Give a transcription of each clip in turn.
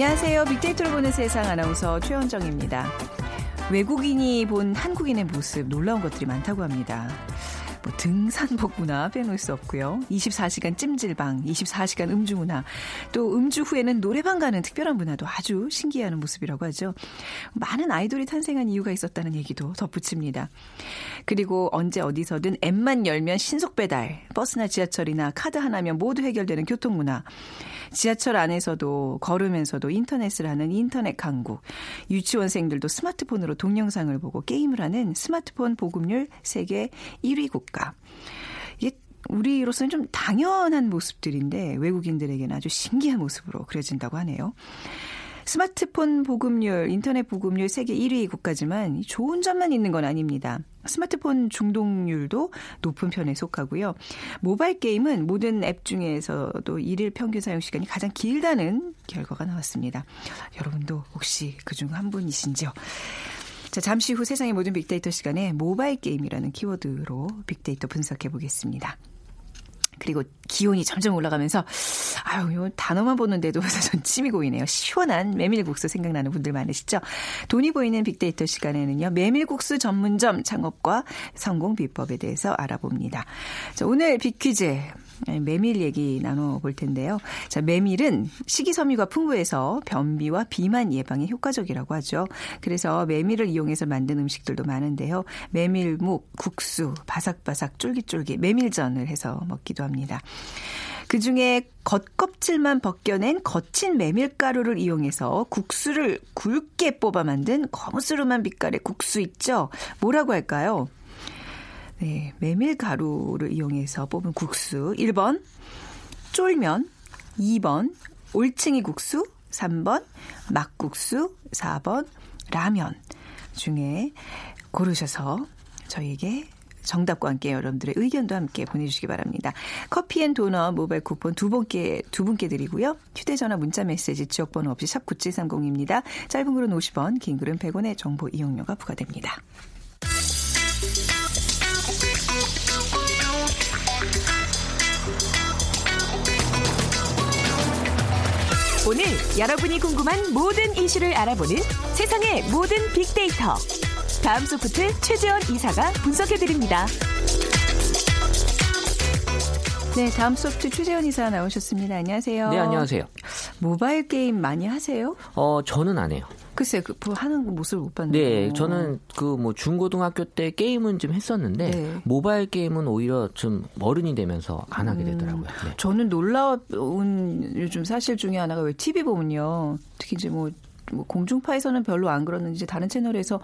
안녕하세요. 빅데이터를 보는 세상 아나운서 최현정입니다. 외국인이 본 한국인의 모습 놀라운 것들이 많다고 합니다. 뭐 등산복 문화 빼놓을 수 없고요. 24시간 찜질방, 24시간 음주 문화, 또 음주 후에는 노래방 가는 특별한 문화도 아주 신기해하는 모습이라고 하죠. 많은 아이돌이 탄생한 이유가 있었다는 얘기도 덧붙입니다. 그리고 언제 어디서든 앱만 열면 신속 배달, 버스나 지하철이나 카드 하나면 모두 해결되는 교통 문화. 지하철 안에서도 걸으면서도 인터넷을 하는 인터넷 강국. 유치원생들도 스마트폰으로 동영상을 보고 게임을 하는 스마트폰 보급률 세계 1위 국가. 이게 우리로서는 좀 당연한 모습들인데 외국인들에게는 아주 신기한 모습으로 그려진다고 하네요. 스마트폰 보급률, 인터넷 보급률 세계 1위 국가지만 좋은 점만 있는 건 아닙니다. 스마트폰 중독률도 높은 편에 속하고요. 모바일 게임은 모든 앱 중에서도 일일 평균 사용 시간이 가장 길다는 결과가 나왔습니다. 여러분도 혹시 그중 한 분이신지요? 자, 잠시 후 세상의 모든 빅데이터 시간에 모바일 게임이라는 키워드로 빅데이터 분석해 보겠습니다. 그리고 기온이 점점 올라가면서 아유, 요 단어만 보는데도 전 침이 고이네요. 시원한 메밀국수 생각나는 분들 많으시죠? 돈이 보이는 빅데이터 시간에는요. 메밀국수 전문점 창업과 성공 비법에 대해서 알아봅니다. 자, 오늘 빅퀴즈 메밀 얘기 나눠볼 텐데요. 자, 메밀은 식이섬유가 풍부해서 변비와 비만 예방에 효과적이라고 하죠. 그래서 메밀을 이용해서 만든 음식들도 많은데요. 메밀묵, 국수, 바삭바삭 쫄깃쫄깃 메밀전을 해서 먹기도 합니다. 그 중에 겉껍질만 벗겨낸 거친 메밀가루를 이용해서 국수를 굵게 뽑아 만든 거무스름한 빛깔의 국수 있죠? 뭐라고 할까요? 네, 메밀 가루를 이용해서 뽑은 국수. 1번, 쫄면. 2번, 올챙이 국수. 3번, 막국수. 4번, 라면 중에 고르셔서 저희에게 정답과 함께 여러분들의 의견도 함께 보내주시기 바랍니다. 커피앤 도넛 모바일 쿠폰 두 분께 두 분께 드리고요. 휴대전화 문자 메시지 지역번호 없이 샵 9730입니다. 짧은 글은 50원, 긴 글은 100원의 정보 이용료가 부과됩니다. 오늘 여러분이 궁금한 모든 이슈를 알아보는 세상의 모든 빅데이터. 다음 소프트 최재원 이사가 분석해드립니다. 네, 다음 소프트 최재원 이사 나오셨습니다. 안녕하세요. 네, 안녕하세요. 모바일 게임 많이 하세요? 어, 저는 안 해요. 글쎄, 그, 뭐 하는 모습을 못 봤는데. 네, 저는 그 뭐 중고등학교 때 게임은 좀 했었는데 네. 모바일 게임은 오히려 좀 어른이 되면서 안 하게 되더라고요. 네. 저는 놀라운 요즘 사실 중에 하나가 왜 TV 보면요. 특히 이제 뭐, 뭐 공중파에서는 별로 안 그러는지 다른 채널에서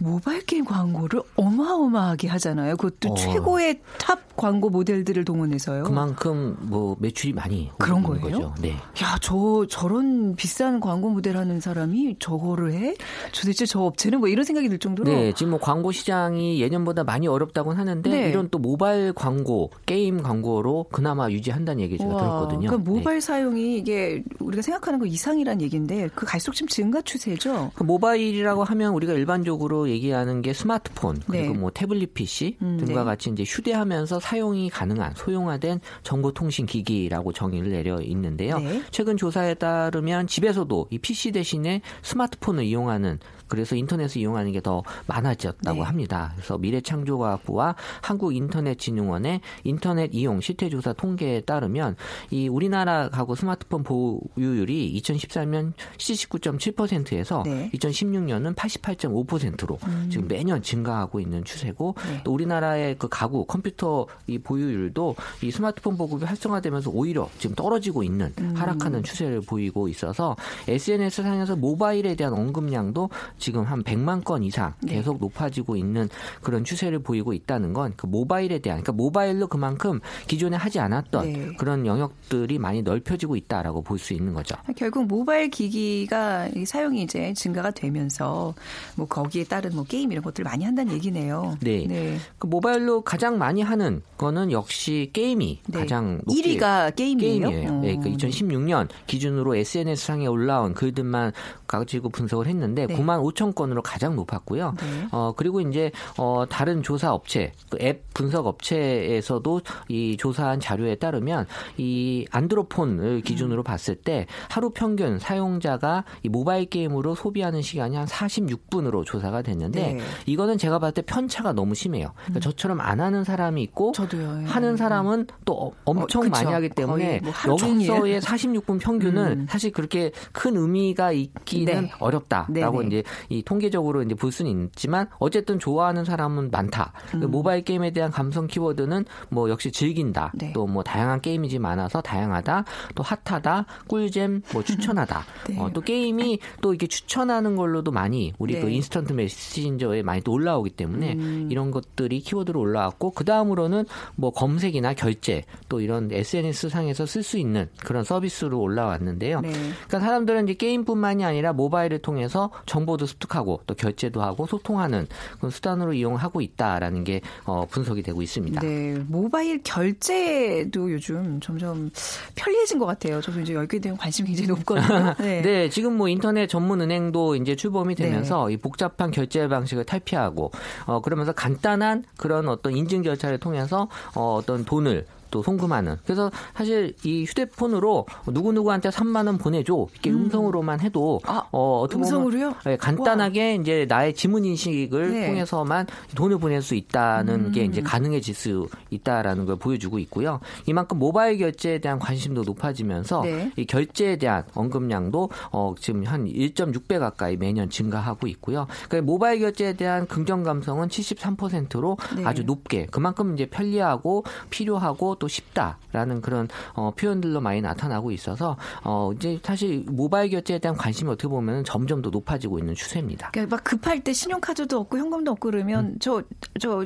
모바일 게임 광고를 어마어마하게 하잖아요. 그것도 어. 최고의 top 광고 모델들을 동원해서요. 그만큼 뭐 매출이 많이 그런 거예요? 거죠. 네. 야, 저 저런 비싼 광고 모델 하는 사람이 저거를 해? 도대체 저 업체는 뭐 이런 생각이 들 정도로 네, 지금 뭐 광고 시장이 예년보다 많이 어렵다고는 하는데 네. 이런 또 모바일 광고, 게임 광고로 그나마 유지한다는 얘기 제가 와, 들었거든요. 그러니까 모바일 네. 사용이 이게 우리가 생각하는 거 이상이란 얘기인데 그 갈수록 지금 증가 추세죠. 그 모바일이라고 하면 우리가 일반적으로 얘기하는 게 스마트폰 그리고 네. 뭐 태블릿 PC 음, 등과 네. 같이 이제 휴대하면서 사용이 가능한 소형화된 정보통신 기기라고 정의를 내려 있는데요. 네. 최근 조사에 따르면 집에서도 이 PC 대신에 스마트폰을 이용하는 그래서 인터넷을 이용하는 게 더 많아졌다고 네. 합니다. 그래서 미래창조과학부와 한국인터넷진흥원의 인터넷 이용 실태조사 통계에 따르면 이 우리나라하고 스마트폰 보유율이 2014년 79.7%에서 네. 2016년은 88.5%로 지금 매년 증가하고 있는 추세고 네. 또 우리나라의 그 가구 컴퓨터 이 보유율도 이 스마트폰 보급이 활성화되면서 오히려 지금 떨어지고 있는 음. 하락하는 추세를 보이고 있어서 SNS 상에서 모바일에 대한 언급량도 지금 한 100만 건 이상 네. 계속 높아지고 있는 그런 추세를 보이고 있다는 건 그 모바일에 대한 그러니까 모바일로 그만큼 기존에 하지 않았던 네. 그런 영역들이 많이 넓혀지고 있다라고 볼 수 있는 거죠. 결국 모바일 기기가 이 사용이 이제 증가가 되면서 뭐 거기에 따른 뭐 게임 이런 것들 을 많이 한다는 얘기네요. 네. 그 모바일로 가장 많이 하는 거는 역시 게임이 네. 가장 높게 1위가 게임이에요. 게임이에요. 어. 네, 그 2016년 기준으로 SNS 상에 올라온 글들만 가지고 분석을 했는데 네. 9만 5천 건으로 가장 높았고요. 네. 어 그리고 이제 어 다른 조사 업체, 그 앱 분석 업체에서도 이 조사한 자료에 따르면 이 안드로폰을 기준으로 봤을 때 하루 평균 사용자가 이 모바일 게임으로 소비하는 시간이 한 46분으로 조사가 됐는데 네. 이거는 제가 봤을 때 편차가 너무 심해요. 그러니까 저처럼 안 하는 사람이 있고 저도요. 예. 하는 사람은 또 어- 엄청 어. 많이 하기 때문에 뭐 여기서의 46분 평균은 음. 사실 그렇게 큰 의미가 있기는 네. 어렵다라고 네네. 이제 이 통계적으로 이제 볼 수는 있지만 어쨌든 좋아하는 사람은 많다. 그 모바일 게임에 대한 감성 키워드는 뭐 역시 즐긴다. 음. 네. 또 뭐 다양한 게임이지 많아서 다양하다. 또 핫하다. 꿀잼 뭐 추천하다. 네. 어, 또 게임이 또 이렇게 추천하는 걸로도 많이 우리 네. 그 인스턴트 메신저에 많이 또 올라오기 때문에 음. 이런 것들이 키워드로 올라왔고 그 다음으로는 뭐 검색이나 결제 또 이런 SNS 상에서 쓸 수 있는 그런 서비스로 올라왔는데요. 네. 그러니까 사람들은 이제 게임뿐만이 아니라 모바일을 통해서 정보도 습득하고 또 결제도 하고 소통하는 그런 수단으로 이용하고 있다라는 게 어, 분석이 되고 있습니다. 네, 모바일 결제도 요즘 점점 편리해진 것 같아요. 저도 이제 여기에 대한 관심이 굉장히 높거든요. 네. 네, 지금 뭐 인터넷 전문 은행도 이제 출범이 되면서 네. 이 복잡한 결제 방식을 탈피하고 어 그러면서 간단한 그런 어떤 인증 절차를 통해서 어 어떤 돈을 또 송금하는. 그래서 사실 이 휴대폰으로 누구 누구한테 3만 원 보내줘 이렇게 음. 성으로만 해도 아, 어 어떻게 보면 음성으로요? 네, 간단하게 이제 나의 지문 인식을 네. 통해서만 돈을 보낼 수 있다는 음. 게 이제 가능해질 수 있다라는 걸 보여주고 있고요. 이만큼 모바일 결제에 대한 관심도 높아지면서 네. 이 결제에 대한 언급량도 어, 지금 한 1.6배 가까이 매년 증가하고 있고요. 그러니까 모바일 결제에 대한 긍정 감성은 73%로 네. 아주 높게 그만큼 이제 편리하고 필요하고 또 쉽다라는 그런 어, 표현들로 많이 나타나고 있어서 어, 이제 사실 모바일 결제에 대한 관심이 어떻게 보면 점점 더 높아지고 있는 추세입니다. 그러니까 막 급할 때 신용카드도 없고 현금도 없고 그러면 음. 저, 저,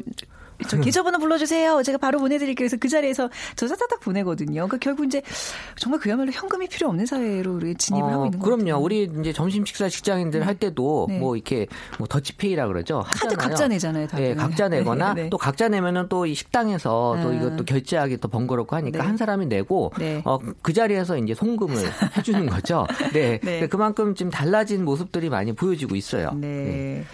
저 계좌번호 불러주세요. 제가 바로 보내드릴게요. 그래서 그 자리에서 저 사다닥 보내거든요. 그러니까 결국 이제 정말 그야말로 현금이 필요 없는 사회로 우리 진입을 하고 있는 거죠. 어, 그럼요. 우리 이제 점심 식사 직장인들 할 때도 네. 뭐 이렇게 뭐 더치페이라 그러죠. 카드 하잖아요. 각자 내잖아요. 다들. 네, 각자 내거나 네, 네. 또 각자 내면은 또 이 식당에서 또 아. 이것도 결제하기 또 번거롭고 하니까 네. 한 사람이 내고 네. 어, 그 자리에서 이제 송금을 해주는 거죠. 네. 네. 그만큼 지금 달라진 모습들이 많이 보여지고 있어요. 네.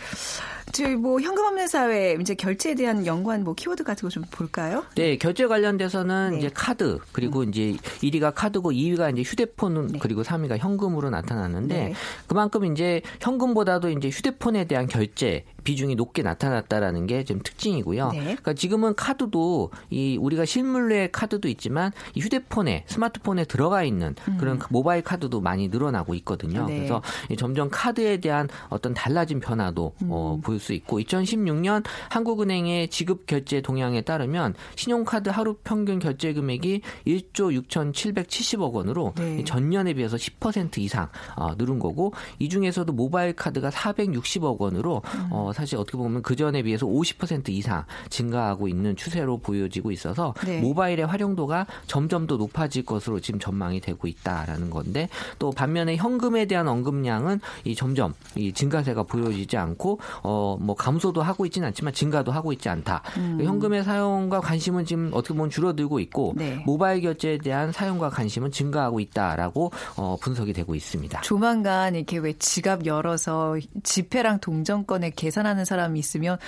저희 뭐 현금 없는 사회 이제 결제에 대한 연관 뭐 키워드 같은 거 좀 볼까요? 네, 결제 관련돼서는 네. 이제 카드 그리고 이제 1위가 카드고 2위가 이제 휴대폰 네. 그리고 3위가 현금으로 나타나는데 네. 그만큼 이제 현금보다도 이제 휴대폰에 대한 결제 비중이 높게 나타났다라는 게 지금 특징이고요. 네. 그러니까 지금은 카드도 이 우리가 실물의 카드도 있지만 이 휴대폰에 스마트폰에 들어가 있는 그런 모바일 카드도 많이 늘어나고 있거든요. 음. 네. 그래서 이 점점 카드에 대한 어떤 달라진 변화도 음. 어, 보일 수 있고 2016년 한국은행의 지급 결제 동향에 따르면 신용카드 하루 평균 결제 금액이 1조 6,770억 원으로 네. 전년에 비해서 10% 이상 어, 늘은 거고 이 중에서도 모바일 카드가 460억 원으로 음. 어, 사실 어떻게 보면 그 전에 비해서 50% 이상 증가하고 있는 추세로 보여지고 있어서 네. 모바일의 활용도가 점점 더 높아질 것으로 지금 전망이 되고 있다라는 건데 또 반면에 현금에 대한 언급량은 이 점점 이 증가세가 보여지지 않고 어 뭐 감소도 하고 있지는 않지만 증가도 하고 있지 않다. 음. 현금의 사용과 관심은 지금 어떻게 보면 줄어들고 있고 네. 모바일 결제에 대한 사용과 관심은 증가하고 있다라고 어 분석이 되고 있습니다. 조만간 이렇게 왜 지갑 열어서 지폐랑 동전권에 계산 하는 사람이 있으면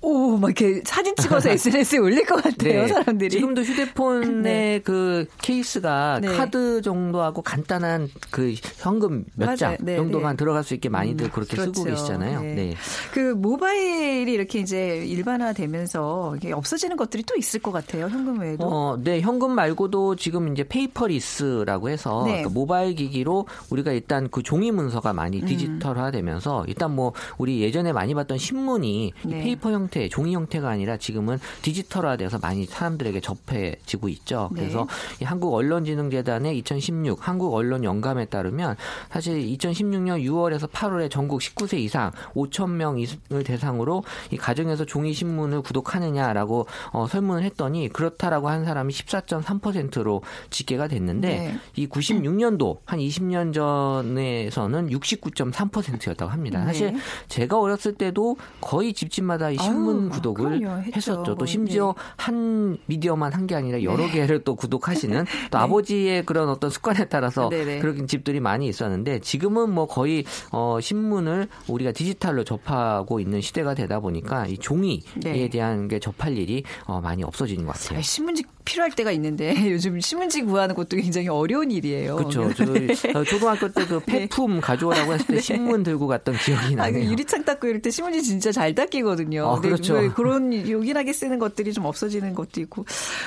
오 막 이렇게 사진 찍어서 SNS에 올릴 것 같아요 사람들이. 네. 지금도 휴대폰의 네. 그 케이스가 네. 카드 정도하고 간단한 그 현금 몇 맞아요. 장 네, 정도만 네. 들어갈 수 있게 많이들 음, 그렇게 쓰고 그렇죠. 계시잖아요. 네. 네. 그 모바일이 이렇게 이제 일반화되면서 이게 없어지는 것들이 또 있을 것 같아요 현금 외에도. 어, 네, 현금 말고도 지금 이제 paperless라고 해서 네. 그 모바일 기기로 우리가 일단 그 종이 문서가 많이 음. 디지털화되면서 일단 뭐 우리 예전에 많이 봤던 신문이 이 네. paper 형태, 종이 형태가 아니라 지금은 디지털화돼서 많이 사람들에게 접해지고 있죠. 네. 그래서 이 한국 언론진흥재단의 2016 한국 언론 연감에 따르면 사실 2016년 6월에서 8월에 전국 19세 이상 5천 명을 대상으로 이 가정에서 종이 신문을 구독하느냐라고 어, 설문을 했더니 그렇다라고 한 사람이 14.3%로 집계가 됐는데 네. 이 96년도 한 20년 전에서는 69.3%였다고 합니다. 사실 네. 제가 어렸을 때도 거의 집집마다 이 신문 아유, 구독을 그럼요. 했었죠. 또 뭐, 심지어 네. 한 미디어만 한 게 아니라 여러 개를 또 구독하시는 또 아버지의 그런 어떤 습관에 따라서 네네. 그런 집들이 많이 있었는데 지금은 뭐 거의 어 신문을 우리가 디지털로 접하고 있는 시대가 되다 보니까 이 종이에 네. 대한 게 접할 일이 어 많이 없어지는 것 같아요. 아니, 신문지 필요할 때가 있는데 요즘 신문지 구하는 것도 굉장히 어려운 일이에요. 그렇죠. 초등학교 때그 네. 폐품 가져오라고 했을 때 신문 들고 갔던 기억이 아, 그 나네요. 유리창 닦고 이럴 때 신문지 진짜 잘 닦이거든요. 아, 그렇죠. 왜 그런 요긴하게 쓰는 것들이 좀 없어지는 것도 있고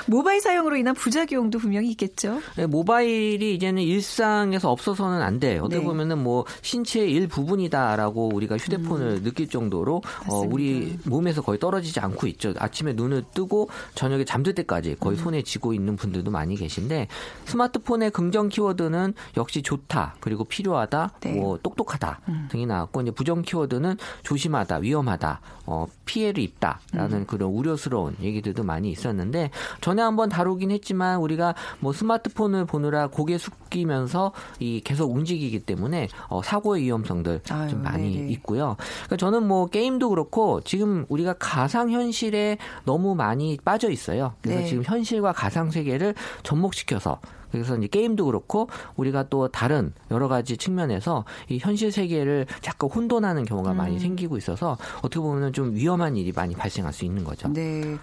모바일 사용으로 인한 부작용도 분명히 있겠죠. 네, 모바일이 이제는 일상에서 없어서는 안 돼. 어떻게 네. 보면은 뭐 신체의 일 부분이다라고 우리가 휴대폰을 느낄 정도로 어, 음. 우리 몸에서 거의 떨어지지 않고 있죠. 아침에 눈을 뜨고 저녁에 잠들 때까지 거의 음. 손에 쥐고 있는 분들도 많이 계신데 스마트폰의 긍정 키워드는 역시 좋다 그리고 필요하다 네. 뭐 똑똑하다 등이 나왔고 이제 부정 키워드는 조심하다 위험하다 어, 피해를 입다라는 그런 우려스러운 얘기들도 많이 있었는데 전에 한번 다루긴 했지만 우리가 뭐 스마트폰을 보느라 고개 숙이면서 이 계속 움직이기 때문에 어, 사고의 위험성들 아유, 좀 많이 네네. 있고요. 그러니까 저는 뭐 게임도 그렇고 지금 우리가 가상 현실에 너무 많이 빠져 있어요. 그래서 네. 지금 현실과 가상 세계를 접목시켜서 그래서 이제 게임도 그렇고 우리가 또 다른 여러 가지 측면에서 이 현실 세계를 자꾸 혼돈하는 경우가 음. 많이 생기고 있어서 어떻게 보면 좀 위험한 일이 많이 발생할 수 있는 거죠. 네.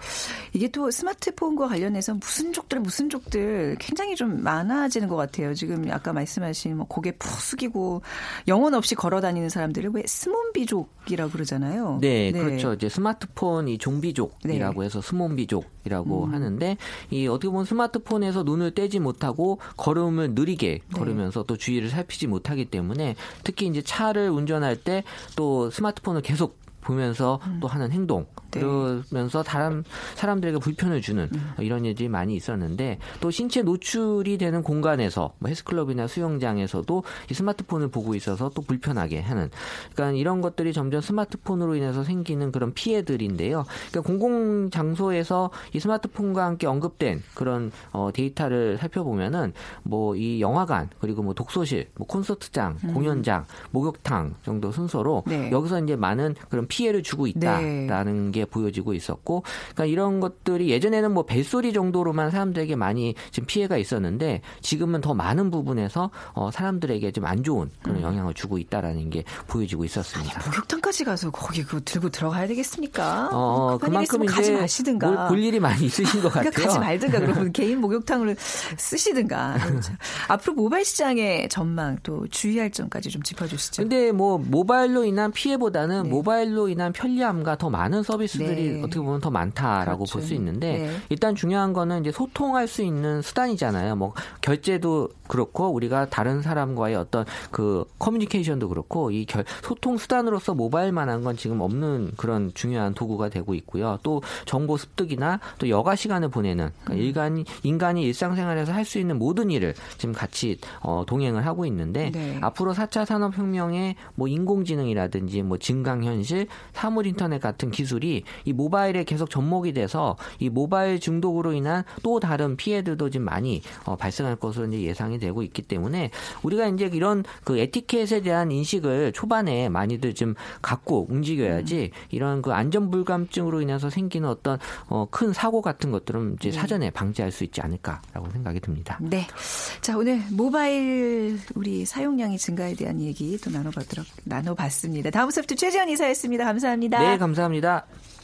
이게 또 스마트폰과 관련해서 무슨 족들 무슨 족들 굉장히 좀 많아지는 것 같아요. 지금 아까 말씀하신 뭐 고개 푹 숙이고 영혼 없이 걸어 다니는 사람들을 왜 스몸비족이라고 그러잖아요. 네, 그렇죠. 이제 스마트폰 이 좀비족이라고 네. 해서 스몸비족이라고 음. 하는데 이 어떻게 보면 스마트폰에서 눈을 떼지 못하고 걸음을 느리게 네. 걸으면서 또 주위를 살피지 못하기 때문에 특히 이제 차를 운전할 때 또 스마트폰을 계속 보면서 또 하는 행동 음. 네. 그러면서 사람 사람들에게 불편을 주는 음. 어, 이런 일들이 많이 있었는데 또 신체 노출이 되는 공간에서 뭐 헬스클럽이나 수영장에서도 이 스마트폰을 보고 있어서 또 불편하게 하는 그러니까 이런 것들이 점점 스마트폰으로 인해서 생기는 그런 피해들인데요. 그러니까 공공 장소에서 이 스마트폰과 함께 언급된 그런 어, 데이터를 살펴보면은 뭐 이 영화관 그리고 뭐 독서실, 뭐 콘서트장, 공연장, 목욕탕 정도 순서로 네. 여기서 이제 많은 그런 피해를 주고 있다라는 게 보여지고 있었고, 그러니까 이런 것들이 예전에는 뭐 벨소리 정도로만 사람들에게 많이 지금 피해가 있었는데 지금은 더 많은 부분에서 어, 사람들에게 좀 안 좋은 그런 영향을 주고 있다라는 게 보여지고 있었습니다. 목욕탕까지 가서 거기 그거 들고 들어가야 되겠습니까? 어, 그만이겠으면 그만큼 가지 이제 마시든가. 뭘 볼 일이 많이 있으신 것 같아요. 그러니까 가지 말든가 그러면 개인 목욕탕을 쓰시든가. 그렇죠. 앞으로 모바일 시장의 전망 또 주의할 점까지 좀 짚어주시죠. 근데 뭐 모바일로 인한 피해보다는 네. 모바일로 인한 편리함과 더 많은 서비스 들이 네. 어떻게 보면 더 많다라고 그렇죠. 볼수 있는데 네. 일단 중요한 거는 이제 소통할 수 있는 수단이잖아요. 뭐 결제도 그렇고 우리가 다른 사람과의 어떤 그 커뮤니케이션도 그렇고 이 결, 소통 수단으로서 모바일만한 건 지금 없는 그런 중요한 도구가 되고 있고요. 또 정보 습득이나 또 여가 시간을 보내는 그러니까 음. 일간 인간이 일상생활에서 할 수 있는 모든 일을 지금 같이 어, 동행을 하고 있는데 네. 앞으로 4차 산업혁명의 뭐 인공지능이라든지 뭐 증강현실, 사물인터넷 같은 기술이 이 모바일에 계속 접목이 돼서 이 모바일 중독으로 인한 또 다른 피해들도 지금 많이 어, 발생할 것으로 이제 예상이 되고 있기 때문에 우리가 이제 이런 그 에티켓에 대한 인식을 초반에 많이들 좀 갖고 움직여야지 이런 그 안전 불감증으로 인해서 생기는 어떤 어, 큰 사고 같은 것들은 이제 사전에 방지할 수 있지 않을까라고 생각이 듭니다. 네. 자, 오늘 모바일 우리 사용량이 증가에 대한 얘기 또 나눠보도록, 나눠봤습니다. 다음 소프트 최지현 이사였습니다. 감사합니다. 네, 감사합니다.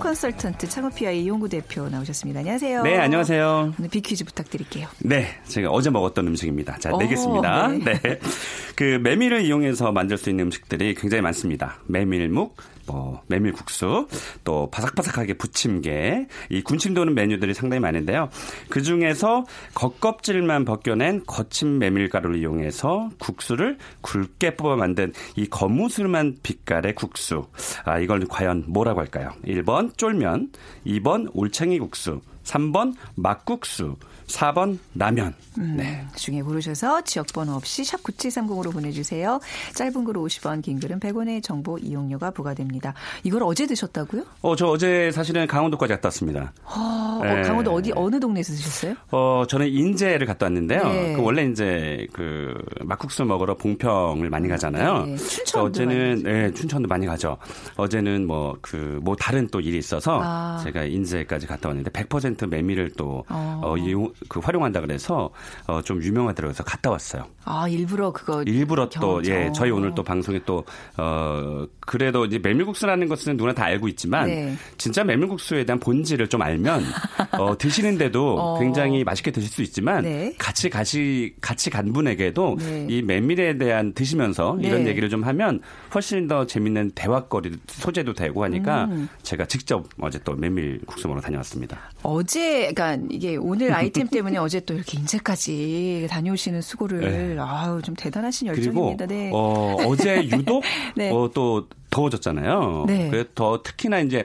컨설턴트 창업피아의 이용구 대표 나오셨습니다. 안녕하세요. 네, 안녕하세요. 오늘 빅퀴즈 부탁드릴게요. 네, 제가 어제 먹었던 음식입니다. 자, 오, 내겠습니다. 네. 네. 그 메밀을 이용해서 만들 수 있는 음식들이 굉장히 많습니다. 메밀묵, 뭐 메밀국수, 또 바삭바삭하게 부침개, 이 군침 도는 메뉴들이 상당히 많은데요. 그 중에서 겉껍질만 벗겨낸 거친 메밀가루를 이용해서 국수를 굵게 뽑아 만든 이 거무술만 빛깔의 국수. 아, 이걸 과연 뭐라고 할까요? 1번 쫄면, 2번 올챙이 국수, 3번 막국수, 4번 라면. 네. 그 중에 고르셔서 지역번호 없이 샵 9730으로 보내주세요. 짧은 글은 50원, 긴 글은 100원의 정보 이용료가 부과됩니다. 이걸 어제 드셨다고요? 어, 저 어제 사실은 강원도까지 갔다 왔습니다. 어, 네. 강원도 어디 어느 동네에서 드셨어요? 어, 저는 인제를 갔다 왔는데요. 네. 그 원래 이제 그 막국수 먹으러 봉평을 많이 가잖아요. 네, 그래서 춘천도 어제는 많이 네, 춘천도 많이 가죠. 어제는 뭐그 뭐 다른 또 일이 있어서 아. 제가 인제까지 갔다 왔는데 100% 메밀을 또 어. 어, 이용 그 활용한다 그래서 어, 좀 유명하더라고요. 그래서 갔다 왔어요. 아 일부러 그거 일부러 또. 예, 저희 오늘 또 방송에 또 어, 그래도 이제 메밀국수라는 것은 누구나 다 알고 있지만 네. 진짜 메밀국수에 대한 본질을 좀 알면 어, 드시는데도 어. 굉장히 맛있게 드실 수 있지만 네. 같이 가시 같이 간 분에게도 네. 이 메밀에 대한 드시면서 이런 네. 얘기를 좀 하면 훨씬 더 재밌는 대화거리 소재도 되고 하니까 음. 제가 직접 어제 또 메밀국수 먹으러 다녀왔습니다. 어제 그러니까 이게 오늘 아이템 때문에 어제 또 이렇게 인제까지 다녀오시는 수고를 네. 아우 좀 대단하신 열정입니다. 네. 어, 어제 유독 네. 어, 또 더워졌잖아요. 네. 그래서 더 특히나 이제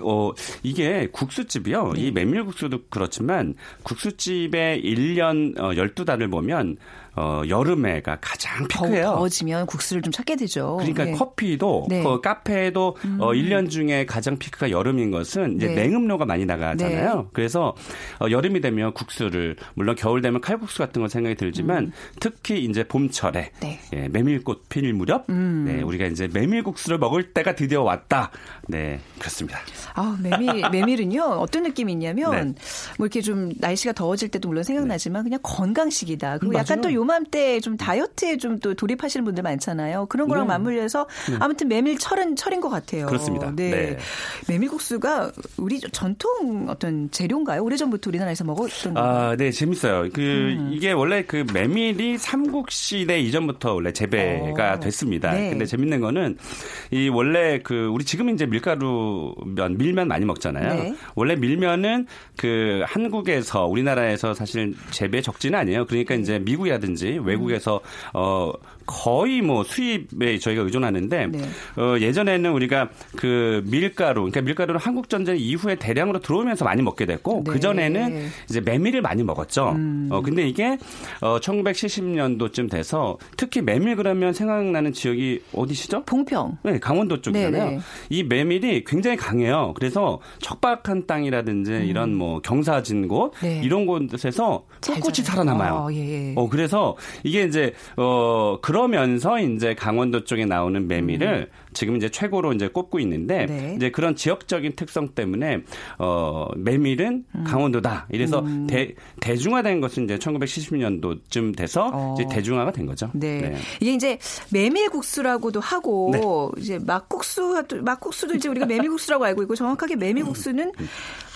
어 이게 국수집이요. 네. 이 메밀국수도 그렇지만 국수집의 1년 어, 12달을 보면 어 여름에가 가장 피크예요. 더워지면 국수를 좀 찾게 되죠. 그러니까 네. 커피도 네. 음. 그 카페도 어 1년 중에 가장 피크가 여름인 것은 이제 네. 냉음료가 많이 나가잖아요. 그래서 어 여름이 되면 국수를 물론 겨울 되면 칼국수 같은 거 생각이 들지만 특히 이제 봄철에 네. 예, 메밀꽃 필 무렵 네, 우리가 이제 메밀국수를 먹을 때가 드디어 왔다. 네, 그렇습니다. 아, 메밀, 메밀은요, 어떤 느낌이 있냐면, 네. 뭐 이렇게 좀 날씨가 더워질 때도 물론 생각나지만, 그냥 건강식이다. 그리고 음, 약간. 또 요맘때 좀 다이어트에 좀 또 돌입하시는 분들 많잖아요. 그런 거랑 네. 맞물려서 아무튼 메밀 철은 철인 것 같아요. 그렇습니다. 네. 메밀국수가 우리 전통 어떤 재료인가요? 오래전부터 우리나라에서 먹었던 거. 아, 네, 재밌어요. 그, 음. 이게 원래 그 메밀이 삼국시대 이전부터 원래 재배가 어. 됐습니다. 네. 근데 재밌는 거는 이 원래 그, 우리 지금 이제 밀가루 면, 밀면 많이 먹잖아요. 네. 원래 밀면은 그 한국에서 우리나라에서 사실 재배 적지는 아니에요. 그러니까 이제 미국이라든지 외국에서 어, 거의 뭐 수입에 저희가 의존하는데 네. 어, 예전에는 우리가 그 밀가루, 그러니까 밀가루를 한국 전쟁 이후에 대량으로 들어오면서 많이 먹게 됐고 네. 음. 그 전에는 이제 메밀을 많이 먹었죠. 어, 근데 이게 어, 1970년도쯤 돼서 특히 메밀 그러면 생각나는 지역이 어디시죠? 봉평. 네, 강원도 쪽이잖아요. 네네. 이 메밀이 굉장히 강해요. 그래서 척박한 땅이라든지 이런 뭐 경사진 곳 음. 네. 이런 곳에서 잘 꿋꿋이. 살아남아요. 어, 예, 예. 어 그래서 이게 이제 어 그러면서 이제 강원도 쪽에 나오는 메밀을 지금 이제 최고로 이제 꼽고 있는데 음. 네. 이제 그런 지역적인 특성 때문에 어 메밀은 음. 강원도다. 이래서 대 대중화된 것은 이제 1970년도쯤 돼서 어. 이제 대중화가 된 거죠. 네. 이게 이제 메밀국수라고도 하고 네. 이제 막국수 막국수도 이제 우리가 메밀국수라고 알고 있고 정확하게 메밀국수는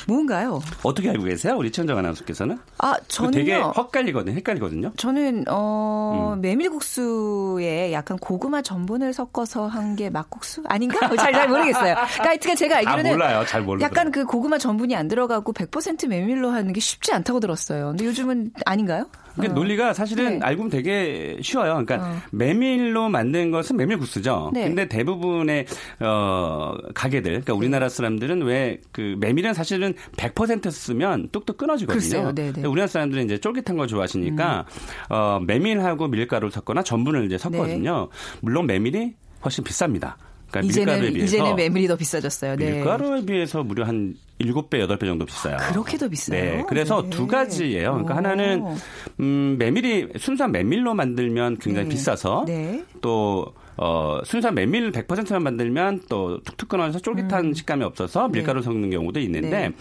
뭔가요? 어떻게 알고 계세요? 우리 최현정 아나운서께서는? 아, 그 되게 저는요. 헷갈리거든요. 헷갈리거든요. 저는 어 음. 메밀국수에 약간 고구마 전분을 섞어서 한 게 막국수 아닌가? 잘 잘 모르겠어요. 그러니까 하여튼 제가 아 알기로는 몰라요. 잘 몰라요. 약간 그 고구마 전분이 안 들어가고 100% 메밀로 하는 게 쉽지 않다고 들었어요. 근데 요즘은 아닌가요? 그게 어. 논리가 사실은 네. 알고 보면 되게 쉬워요. 그러니까 어. 메밀로 만든 것은 메밀국수죠. 네. 근데 대부분의 어 가게들, 그러니까 우리나라 사람들은 왜 그 메밀은 사실은 100% 쓰면 뚝뚝 끊어지거든요. 네, 네. 우리나라 사람들은 이제 쫄깃한 걸 좋아하시니까 어 메밀하고 밀가루를 섞거나 전분을 이제 섞거든요. 물론 메밀이 훨씬 비쌉니다. 그러니까 밀가루에 이제는 비해서 이제는 메밀이 더 비싸졌어요. 네. 밀가루에 비해서 무려 한 7배, 8배 정도 비싸요. 그렇게 더 비싸요? 네. 그래서 네. 두 가지예요. 그러니까 오. 하나는 음, 메밀이 순수한 메밀로 만들면 굉장히 네. 비싸서 네. 또 어, 순수한 메밀 100%만 만들면 또 툭툭 끊어서 쫄깃한 식감이 없어서 밀가루 섞는 경우도 있는데 네.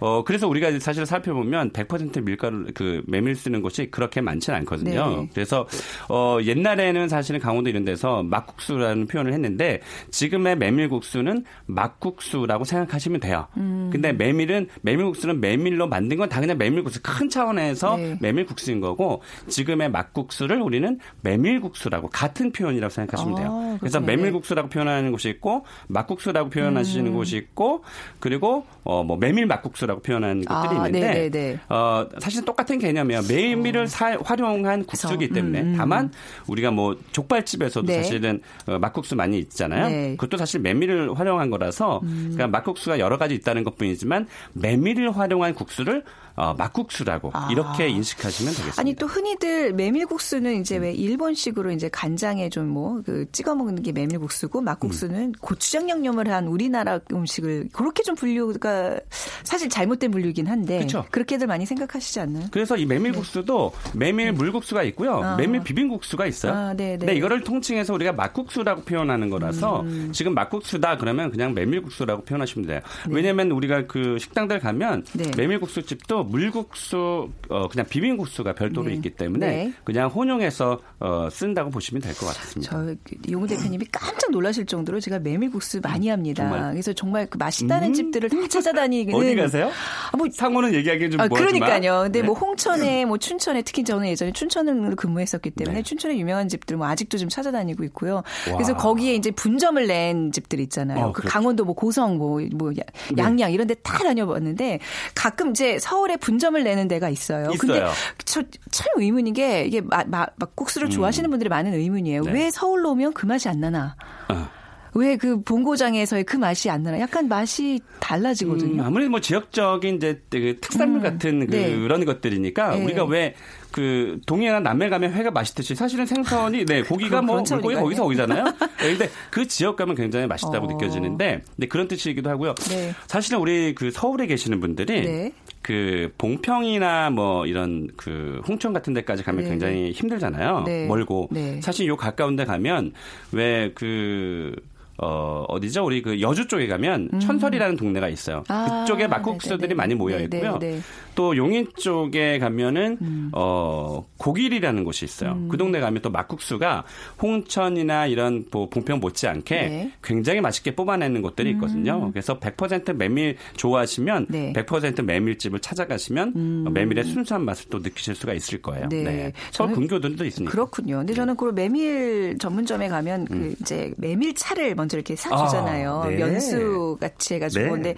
어, 그래서 우리가 사실 살펴보면 100% 밀가루 그 메밀 쓰는 곳이 그렇게 많지는 않거든요. 네. 그래서 어, 옛날에는 사실은 강원도 이런 데서 막국수라는 표현을 했는데 지금의 메밀국수는 막국수라고 생각하시면 돼요. 음. 근데 메밀은 메밀국수는 메밀로 만든 건 다 그냥 메밀국수 큰 차원에서 네. 메밀국수인 거고 지금의 막국수를 우리는 메밀국수라고 같은 표현이라고 생각하시면 돼요. 아, 그래서 그렇군요. 메밀국수라고 표현하는 곳이 있고 막국수라고 표현하시는 음. 곳이 있고 그리고 어 뭐 메밀 막국수라고 표현하는 곳들이 아, 있는데 네네네. 어 사실 똑같은 개념이에요. 메밀을 사- 활용한 국수기 때문에 음, 음. 다만 우리가 뭐 족발집에서도 네. 사실은 어, 막국수 많이 있잖아요. 네. 음. 그것도 사실 메밀을 활용한 거라서 그러니까 막국수가 여러 가지 있다는 것뿐이지만 메밀을 활용한 국수를 어, 막국수라고 아. 이렇게 인식하시면 되겠습니다. 아니 또 흔히들 메밀국수는 이제 왜 일본식으로 이제 간장에 좀 뭐 그 찍어 먹는 게 메밀국수고 막국수는 음. 고추장 양념을 한 우리나라 음식을 그렇게 좀 분류가 사실 잘못된 분류이긴 한데 그쵸. 그렇게들 많이 생각하시지 않나요? 그래서 이 메밀국수도 메밀 물국수가 있고요. 네. 아. 메밀 비빔국수가 있어요. 아, 네, 네. 근데 이거를 통칭해서 우리가 막국수라고 표현하는 거라서 음. 지금 막국수다 그러면 그냥 메밀국수라고 표현하시면 돼요. 왜냐면 우리가 그 식당들 가면 네. 메밀국수 집도 물국수 어 그냥 비빔국수가 별도로 네. 있기 때문에 네. 그냥 혼용해서 어 쓴다고 보시면 될 것 같습니다. 저 용우 대표님이 깜짝 놀라실 정도로 제가 메밀국수 많이 합니다. 음, 정말? 그래서 정말 그 맛있다는 집들을 다 찾아다니는 어디 가세요? 아, 뭐 상호는 얘기하기 좀 아. 그러니까요. 근데 네. 뭐 홍천에 뭐 춘천에 특히 저는 예전에 춘천으로 근무했었기 때문에 네. 춘천에 유명한 집들 뭐 아직도 좀 찾아다니고 있고요. 와. 그래서 거기에 이제 분점을 낸 집들 있잖아요. 어, 그 그렇죠. 강원도 뭐 고성 뭐, 뭐 야- 네. 양양 이런 데 다 다녀봤는데 가끔 이제 서울에 분점을 내는 데가 있어요. 근데 있어요. 저참 의문인 게 이게 마, 마, 막국수를 좋아하시는 분들이 많은 의문이에요. 음. 네. 왜 서울로 오면 그 맛이 안 나나? 어. 왜그 본고장에서의 그 맛이 안 나나? 약간 맛이 달라지거든요. 음, 아무래도 뭐 지역적인 이제 그 특산물 같은 그 네. 그런 것들이니까 네. 우리가 왜 그 동해나 남해 가면 회가 맛있듯이 사실은 생선이 네 고기가 그- 뭐 물고기. 거기서 오잖아요. 네, 근데 그 지역 가면 굉장히 맛있다고 어. 느껴지는데 근데 그런 뜻이기도 하고요. 네. 사실은 우리 그 서울에 계시는 분들이 네. 그 봉평이나 뭐 이런 그 홍천 같은 데까지 가면 네. 굉장히 힘들잖아요. 네. 멀고 네. 사실 요 가까운 데 가면 왜그 어, 어디죠? 우리 그 여주 쪽에 가면 천설이라는 동네가 있어요. 음. 아, 그쪽에 막국수들이 네네네. 많이 모여 네, 있고요. 네, 네. 또 용인 쪽에 가면은 음. 어 고길이라는 곳이 있어요. 그 동네 가면 또 막국수가 홍천이나 이런 뭐 봉평 못지않게 네. 음. 굉장히 맛있게 뽑아내는 곳들이 있거든요. 그래서 100% 메밀 좋아하시면 네. 음. 100% 메밀집을 찾아가시면 메밀의 순수한 맛을 또 느끼실 수가 있을 거예요. 네. 서울 저는 근교들도 있으니까. 그렇군요. 근데 저는 그 메밀 전문점에 가면 그 이제 메밀 차를 먼저 이렇게 사주잖아요. 음. 아, 네. 면수 같이 해가지고. 네. 근데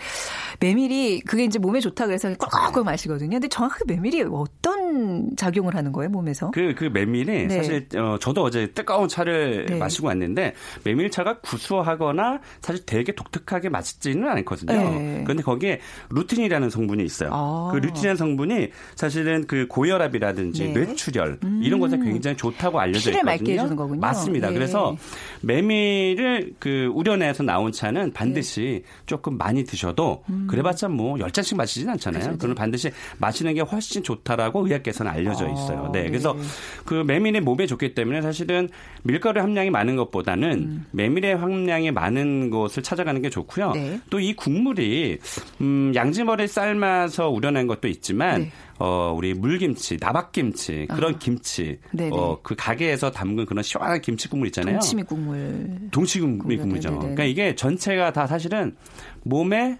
메밀이 그게 이제 몸에 좋다 그래서 꿀꺽꿀 마시거든요. 근데 정확하게 메밀이 어떤 작용을 하는 거예요, 몸에서? 그, 그 메밀이 네. 사실, 어, 저도 어제 뜨거운 차를 네. 마시고 왔는데, 메밀차가 구수하거나 사실 되게 독특하게 맛있지는 않거든요. 네. 그런데 거기에 루틴이라는 성분이 있어요. 아. 그 루틴이라는 성분이 사실은 그 고혈압이라든지 네. 음. 뇌출혈, 이런 것에 굉장히 좋다고 알려져 있거든요. 맑게 해주는 거군요. 맞습니다. 네. 그래서 메밀을 그 우려내서 나온 차는 반드시 조금 많이 드셔도 그래봤자 뭐 열 잔씩 마시진 않잖아요. 음. 네. 그럼 반드시 마시는 게 훨씬 좋다라고 의학계에서는 알려져 아, 있어요. 네. 네. 그래서 그 메밀이 몸에 좋기 때문에 사실은 밀가루 함량이 많은 것보다는 음. 메밀의 함량이 많은 곳을 찾아가는 게 좋고요. 네. 또이 국물이 음 양지머리 삶아서 우려낸 것도 있지만 네. 어 우리 물김치, 나박김치 그런 김치 아. 네네. 어 그 가게에서 담근 그런 시원한 김치 국물 있잖아요. 동치미 국물. 동치미 국물, 국물이죠. 네네네. 그러니까 이게 전체가 다 사실은 몸에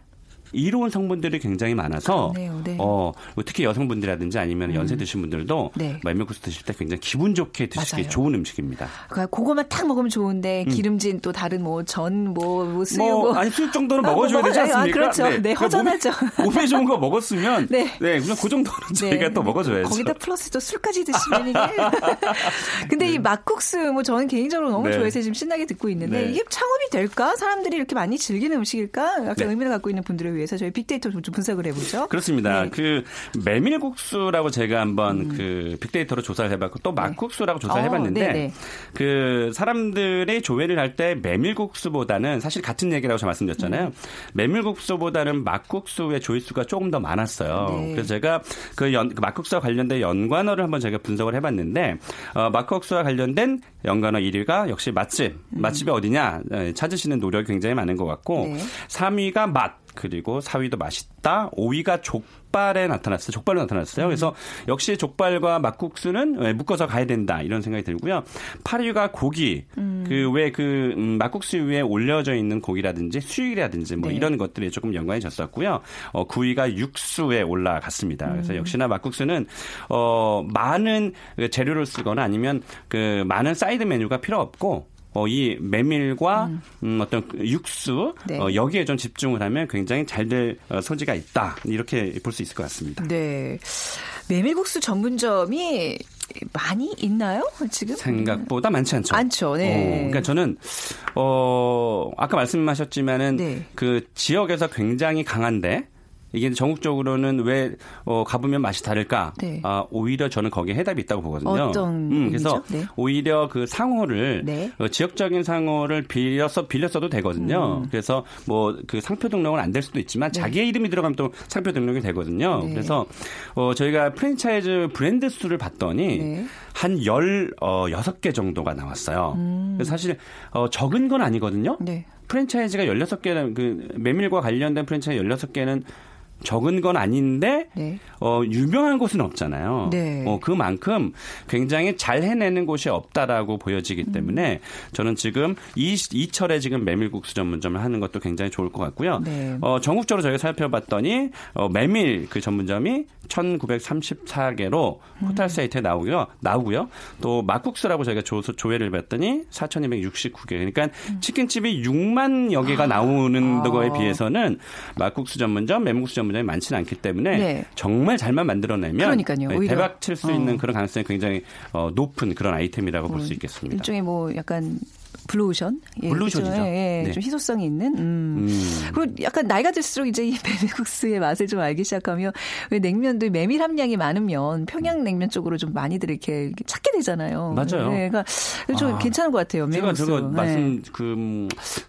이로운 성분들이 굉장히 많아서 그렇네요, 네. 어 특히 여성분들이라든지 아니면 연세 드신 분들도 네. 메밀국수 드실 때 굉장히 기분 좋게 드시기. 좋은 음식입니다. 그러니까 그거만 딱 먹으면 좋은데 기름진 또 다른 뭐 전뭐뭐 수육 음. 뭐뭐 아니 수육 정도는 아, 뭐 먹어줘야 되지. 아, 않습니까? 그렇죠. 네, 그러니까 허전하죠. 몸에, 몸에 좋은 거 먹었으면 네. 네, 그냥 그 정도는 저희가 또 먹어줘야죠. 거기다 플러스 또 술까지 드시면 이게. 근데 이 막국수 뭐 저는 개인적으로 너무 네. 좋아해서 지금 신나게 듣고 있는데 네. 이게 창업이 될까? 사람들이 이렇게 많이 즐기는 음식일까? 약간 네. 의미를 갖고 있는 분들을 위해 서 저희 빅데이터 좀 분석을 해보죠. 그렇습니다. 네. 그 메밀국수라고 제가 한번 그 빅데이터로 조사를 해봤고 또 막국수라고 조사를 어, 해봤는데 네네. 그 사람들이 조회를 할 때 메밀국수보다는 사실 같은 얘기라고 제가 말씀드렸잖아요. 음. 메밀국수보다는 막국수의 조회수가 조금 더 많았어요. 네. 그래서 제가 그, 연, 그 막국수와 관련된 연관어를 한번 제가 분석을 해봤는데 어, 막국수와 관련된 연관어 1위가 역시 맛집. 맛집이 어디냐 에, 찾으시는 노력이 굉장히 많은 것 같고 음. 네. 3위가 맛. 그리고 4위도 맛있다. 5위가 족발에 나타났어요. 족발로 나타났어요. 그래서 역시 족발과 막국수는 예, 묶어서 가야 된다. 이런 생각이 들고요. 8위가 고기. 그왜그 막국수 위에 올려져 있는 고기라든지 수육이라든지 뭐 네. 이런 것들이 조금 연관이 졌었고요. 어, 9위가 육수에 올라갔습니다. 그래서 역시나 막국수는 어 많은 그 재료를 쓰거나 아니면 그 많은 사이드 메뉴가 필요 없고 어, 이 메밀과 음. 어떤 육수 네. 어, 여기에 좀 집중을 하면 굉장히 잘될 어, 소지가 있다 이렇게 볼 수 있을 것 같습니다. 네. 메밀국수 전문점이 많이 있나요? 지금? 생각보다 많지 않죠. 많죠. 네. 어, 그러니까 저는 어 아까 말씀하셨지만은 네. 그 지역에서 굉장히 강한데 이게 전국적으로는 왜 어, 가보면 맛이 다를까? 네. 아, 오히려 저는 거기에 해답이 있다고 보거든요. 어떤 음, 그래서? 네. 오히려 그 상호를 네. 어, 지역적인 상호를 빌려서 빌렸어도 되거든요. 음. 그래서 뭐 그 상표 등록은 안 될 수도 있지만 자기의 이름이 들어가면 또 상표 등록이 되거든요. 네. 그래서 어, 저희가 프랜차이즈 브랜드 수를 봤더니 네. 한 열, 어, 여섯 개 정도가 나왔어요. 그래서 사실, 어, 적은 건 아니거든요. 음. 네. 프랜차이즈가 16개는, 그, 메밀과 관련된 프랜차이즈 16개는 적은 건 아닌데, 네. 어, 유명한 곳은 없잖아요. 네. 어, 그만큼 굉장히 잘 해내는 곳이 없다라고 보여지기 음. 때문에 저는 지금 이, 이 철에 지금 메밀국수 전문점을 하는 것도 굉장히 좋을 것 같고요. 네. 어, 전국적으로 저희가 살펴봤더니 어, 메밀 그 전문점이 1934개로 포털 사이트에 나오고요. 나오고요. 또 막국수라고 저희가 조, 조회를 봤더니 4269개. 그러니까 치킨집이 6만여 개가 나오는 아. 거에 비해서는 막국수 전문점, 메밀국수 전문점 이 많지는 않기 때문에 네. 정말 잘만 만들어내면 그러니까요. 네. 대박 칠수 어. 있는 그런 가능성이 굉장히 어, 높은 그런 아이템이라고 볼 수 있겠습니다. 일종의 뭐 약간 블루오션? 예, 블루오션이죠. 그렇죠. 예, 예. 네. 좀 희소성이 있는. 음. 음. 그리고 약간 나이가 들수록 이제 이 메밀국수의 맛을 좀 알기 시작하면 왜 냉면도 메밀 함량이 많으면 평양냉면 쪽으로 좀 많이들 이렇게 찾게 되잖아요. 맞아요. 네, 그러니까 좀 아, 괜찮은 것 같아요. 제가 메밀국수. 저거 네. 말씀 그 음,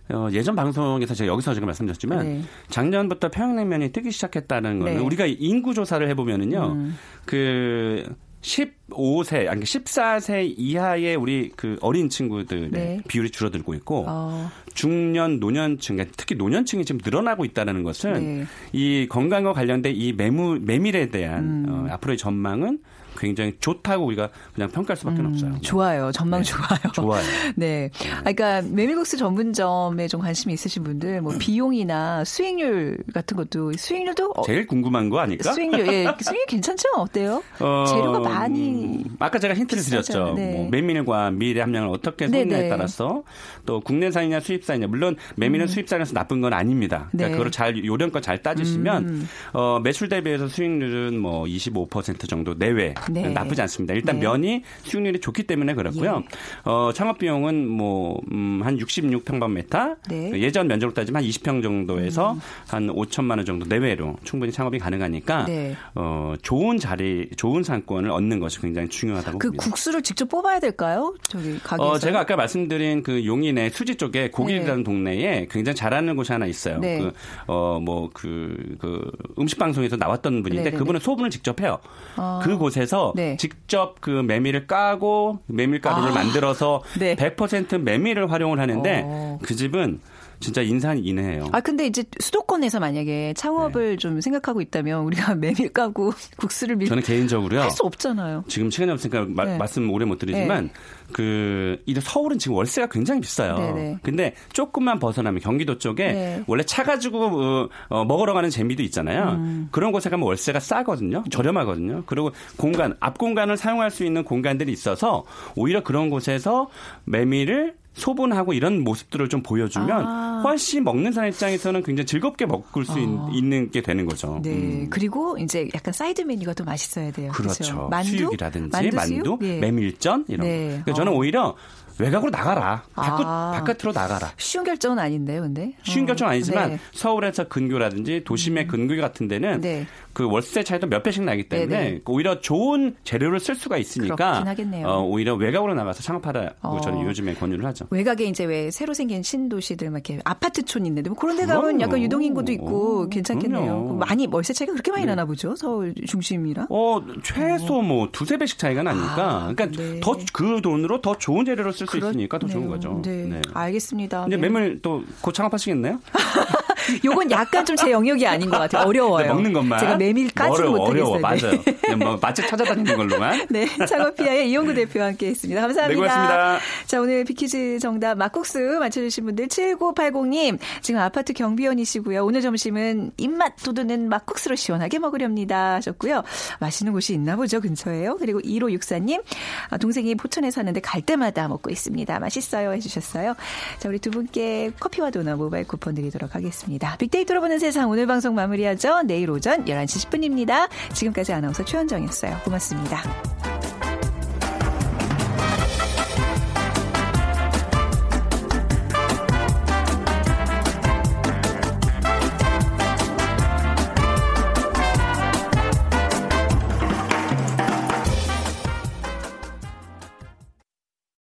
어, 예전 방송에서 제가 여기서 제가 말씀드렸지만 네. 작년부터 평양냉면이 뜨기 시작했다는 거는 네. 음. 우리가 인구 조사를 해보면은요 그 15세 아니 14세 이하의 우리 그 어린 친구들의 네. 비율이 줄어들고 있고 어, 중년 노년층 그러니까 특히 노년층이 지금 늘어나고 있다는 것은 네. 이 건강과 관련된 이 메밀 메밀에 대한 음. 어, 앞으로의 전망은 굉장히 좋다고 우리가 그냥 평가할 수밖에 없어요. 네. 좋아요. 전망 좋아요. 좋아요. 네. 아, 그러니까 메밀국수 전문점에 좀 관심이 있으신 분들 뭐 비용이나 수익률 같은 것도 수익률도 어, 제일 궁금한 거 아닐까? 수익률 예, 수익 괜찮죠? 어때요? 어, 재료가 많이 음, 아까 제가 힌트를 비싸잖아요. 드렸죠. 네. 뭐 메밀과 밀의 함량을 어떻게 네, 섞느냐에 네. 따라서 또 국내산이냐 수입산이냐 물론 메밀은 수입산에서 나쁜 건 아닙니다. 그러니까 네. 그걸 잘 요령껏 잘 따지시면 음. 어, 매출 대비해서 수익률은 뭐 25% 정도 내외 네. 나쁘지 않습니다. 일단 네. 면이 수익률이 좋기 때문에 그렇고요. 어, 창업 비용은 뭐한 66평방미터 네. 예전 면적으로 따지면 한 20평 정도에서 한 5천만 원 정도 내외로 충분히 창업이 가능하니까 네. 어, 좋은 자리, 좋은 상권을 얻는 것이 굉장히 중요하다고 그 봅니다. 국수를 직접 뽑아야 될까요? 저기 가게에서. 어, 제가 아까 말씀드린 그 용인의 수지 쪽에 고길이라는 동네에 굉장히 잘하는 곳이 하나 있어요. 네. 그, 어, 뭐, 그, 그, 음식 방송에서 나왔던 분인데. 그분은 소분을 직접 해요. 아. 그곳에서 네. 직접 그 메밀을 까고 메밀가루를 아. 만들어서 네. 100% 메밀을 활용을 하는데 어. 그 집은 진짜 인산인해예요. 아 근데 이제 수도권에서 만약에 창업을 좀 생각하고 있다면 우리가 메밀 까고 국수를 밀 저는 개인적으로요. 할 수 없잖아요. 지금 시간이 없으니까 마- 네. 말씀 오래 못 드리지만 그 이제 서울은 지금 월세가 굉장히 비싸요. 네네. 근데 조금만 벗어나면 경기도 쪽에 네. 원래 차 가지고 어, 어, 먹으러 가는 재미도 있잖아요. 음. 그런 곳에 가면 월세가 싸거든요. 저렴하거든요. 그리고 공간 앞 공간을 사용할 수 있는 공간들이 있어서 오히려 그런 곳에서 메밀을 소분하고 이런 모습들을 좀 보여주면 아. 훨씬 먹는 사람 입장에서는 굉장히 즐겁게 먹을 수 있, 는게 되는 거죠. 네. 음. 그리고 이제 약간 사이드 메뉴가 또 맛있어야 돼요. 그렇죠. 만두? 수육이라든지 만두, 만두? 예. 메밀전 이런 네. 거. 저는 어. 오히려 외곽으로 나가라. 바깥, 아. 바깥으로 나가라. 쉬운 결정은 아닌데요, 근데. 쉬운 어, 결정은 아니지만 네. 서울에서 근교라든지 도심의 근교 같은 데는 네. 그 월세 차이도 몇 배씩 나기 때문에 네네. 오히려 좋은 재료를 쓸 수가 있으니까. 어, 오히려 외곽으로 나가서 창업하라고 어. 저는 요즘에 권유를 하죠. 외곽에 이제 왜 새로 생긴 신도시들 막 이렇게 아파트촌 있는데 뭐 그런 데 가면 그럼요. 약간 유동인구도 있고 어, 괜찮겠네요. 많이 월세 차이가 그렇게 많이 나나 보죠. 서울 중심이랑. 어, 최소 뭐 두세 배씩 차이가 나니까. 아, 그러니까 네. 더그 돈으로 더 좋은 재료를 쓸 수 있으니까 더 좋은 그렇네요. 거죠. 네. 알겠습니다. 이제 네. 매물 또 곧 창업하시겠네요? 요건 약간 좀 제 영역이 아닌 것 같아요. 어려워요. 네, 먹는 것만. 제가 메밀 까지 어려워, 못하겠어요. 어려워. 네. 맞아요. 그냥 뭐 맛집 찾아다니는 걸로만. 네, 창업피아의 이용구 대표와 함께 했습니다. 감사합니다. 네, 고맙습니다. 자, 오늘 비키즈 정답 막국수 맞춰주신 분들 7980님, 지금 아파트 경비원이시고요. 오늘 점심은 입맛 돋우는 막국수로 시원하게 먹으렵니다. 하셨고요. 맛있는 곳이 있나 보죠, 근처에요. 그리고 1564님, 아, 동생이 포천에 사는데 갈 때마다 먹고 있습니다. 맛있어요. 해주셨어요. 자, 우리 두 분께 커피와 도넛 모바일 쿠폰 드리도록 하겠 습니다. 빅데이터로 보는 세상 오늘 방송 마무리하죠. 내일 오전 11시 10분입니다. 지금까지 아나운서 최현정이었어요. 고맙습니다.